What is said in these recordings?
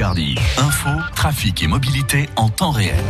Picardie. Info, trafic et mobilité en temps réel.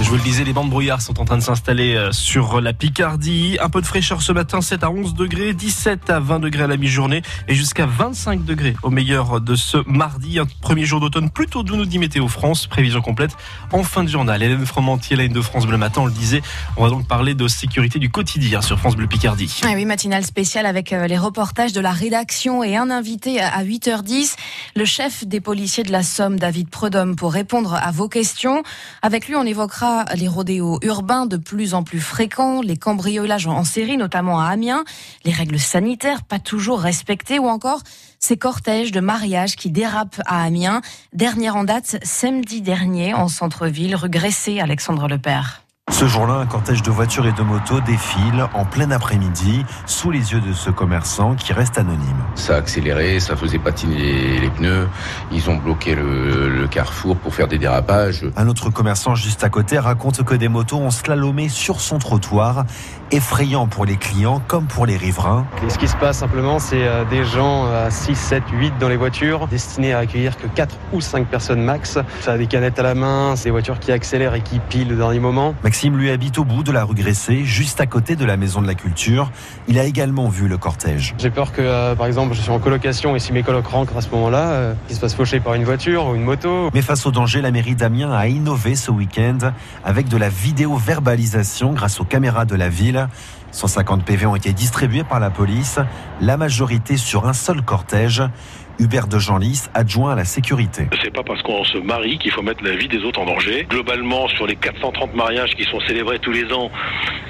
Je vous le disais, les bandes brouillards sont en train de s'installer euh, sur la Picardie. Un peu de fraîcheur ce matin, 7 à 11 degrés, 17 à 20 degrés à la mi-journée et jusqu'à 25 degrés au meilleur de ce mardi. Un premier jour d'automne plutôt doux, nous dit Météo France. Prévision complète en fin de journal. Hélène Fromantier, la ligne de France Bleu Matin, on le disait. On va donc parler de sécurité du quotidien sur France Bleu Picardie. Ah oui, matinale spéciale avec euh, les reportages de la rédaction et un invité à 8h10, le chef des policiers de la Somme, David Prudhomme, pour répondre à vos questions. Avec lui, on évoquera les rodéos urbains de plus en plus fréquents, les cambriolages en série, notamment à Amiens, les règles sanitaires pas toujours respectées ou encore ces cortèges de mariage qui dérapent à Amiens. Dernière en date, samedi dernier, en centre-ville, rue Gressé, Alexandre Lepère. Ce jour-là, un cortège de voitures et de motos défile en plein après-midi sous les yeux de ce commerçant qui reste anonyme. Ça a accéléré, ça faisait patiner les pneus, ils ont bloqué le, le, carrefour pour faire des dérapages. Un autre commerçant juste à côté raconte que des motos ont slalomé sur son trottoir, effrayant pour les clients comme pour les riverains. Et ce qui se passe simplement, c'est euh, des gens à 6, 7, 8 dans les voitures, destinés à accueillir que 4 ou 5 personnes max. Ça a des canettes à la main, c'est des voitures qui accélèrent et qui pilent au dernier moment. Maxime lui habite au bout de la rue Gressé, juste à côté de la Maison de la Culture. Il a également vu le cortège. J'ai peur que, euh, par exemple, je suis en colocation et si mes colocs rentrent à ce moment-là, euh, qu'ils se fassent faucher par une voiture ou une moto. Mais face au danger, la mairie d'Amiens a innové ce week-end avec de la vidéo-verbalisation grâce aux caméras de la ville. 150 PV ont été distribués par la police, la majorité sur un seul cortège. Hubert de Genlis, adjoint à la sécurité. C'est pas parce qu'on se marie qu'il faut mettre la vie des autres en danger. Globalement, sur les 430 mariages qui sont célébrés tous les ans,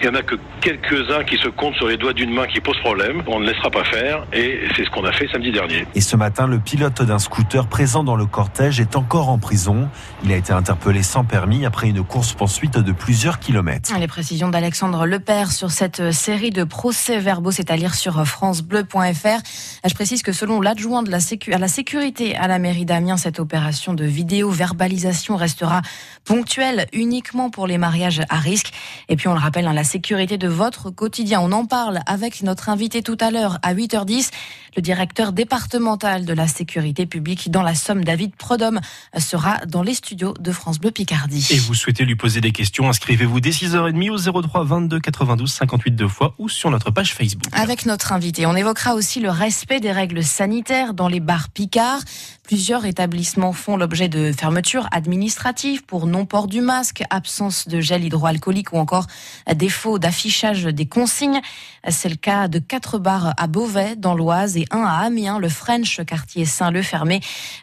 il y en a que quelques-uns qui se comptent sur les doigts d'une main qui posent problème. On ne laissera pas faire et c'est ce qu'on a fait samedi dernier. Et ce matin, le pilote d'un scooter présent dans le cortège est encore en prison. Il a été interpellé sans permis après une course-poursuite de plusieurs kilomètres. Les précisions d'Alexandre Lepère sur cette série de procès-verbaux, c'est à lire sur francebleu.fr. Je précise que selon l'adjoint de la sécurité, à la sécurité à la mairie d'Amiens, cette opération de vidéo-verbalisation restera ponctuelle uniquement pour les mariages à risque. Et puis on le rappelle, hein, la sécurité de votre quotidien. On en parle avec notre invité tout à l'heure à 8h10, le directeur départemental de la sécurité publique dans la Somme, David Prodhomme, sera dans les studios de France Bleu Picardie. Et vous souhaitez lui poser des questions, inscrivez-vous dès 6h30 au 03 22 92 58 deux fois ou sur notre page Facebook. Avec notre invité, on évoquera aussi le respect des règles sanitaires dans les bar Picard. Plusieurs établissements font l'objet de fermetures administratives pour non-port du masque, absence de gel hydroalcoolique ou encore défaut d'affichage des consignes. C'est le cas de quatre bars à Beauvais, dans l'Oise, et un à Amiens, le French quartier Saint-Leu, fermé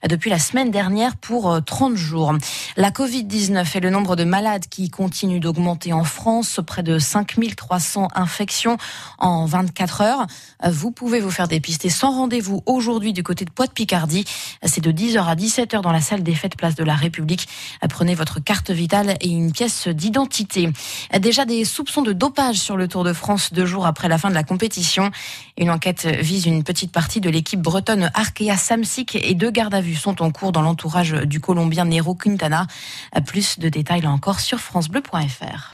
depuis la semaine dernière pour 30 jours. La Covid-19 et le nombre de malades qui continue d'augmenter en France, près de 5300 infections en 24 heures. Vous pouvez vous faire dépister sans rendez-vous aujourd'hui du côté de Poite-Picardie. C'est de 10h à 17h dans la salle des fêtes place de la République. Prenez votre carte vitale et une pièce d'identité. Déjà des soupçons de dopage sur le Tour de France deux jours après la fin de la compétition. Une enquête vise une petite partie de l'équipe bretonne Arkea Samsic et deux gardes à vue sont en cours dans l'entourage du Colombien Nero Quintana. Plus de détails encore sur francebleu.fr.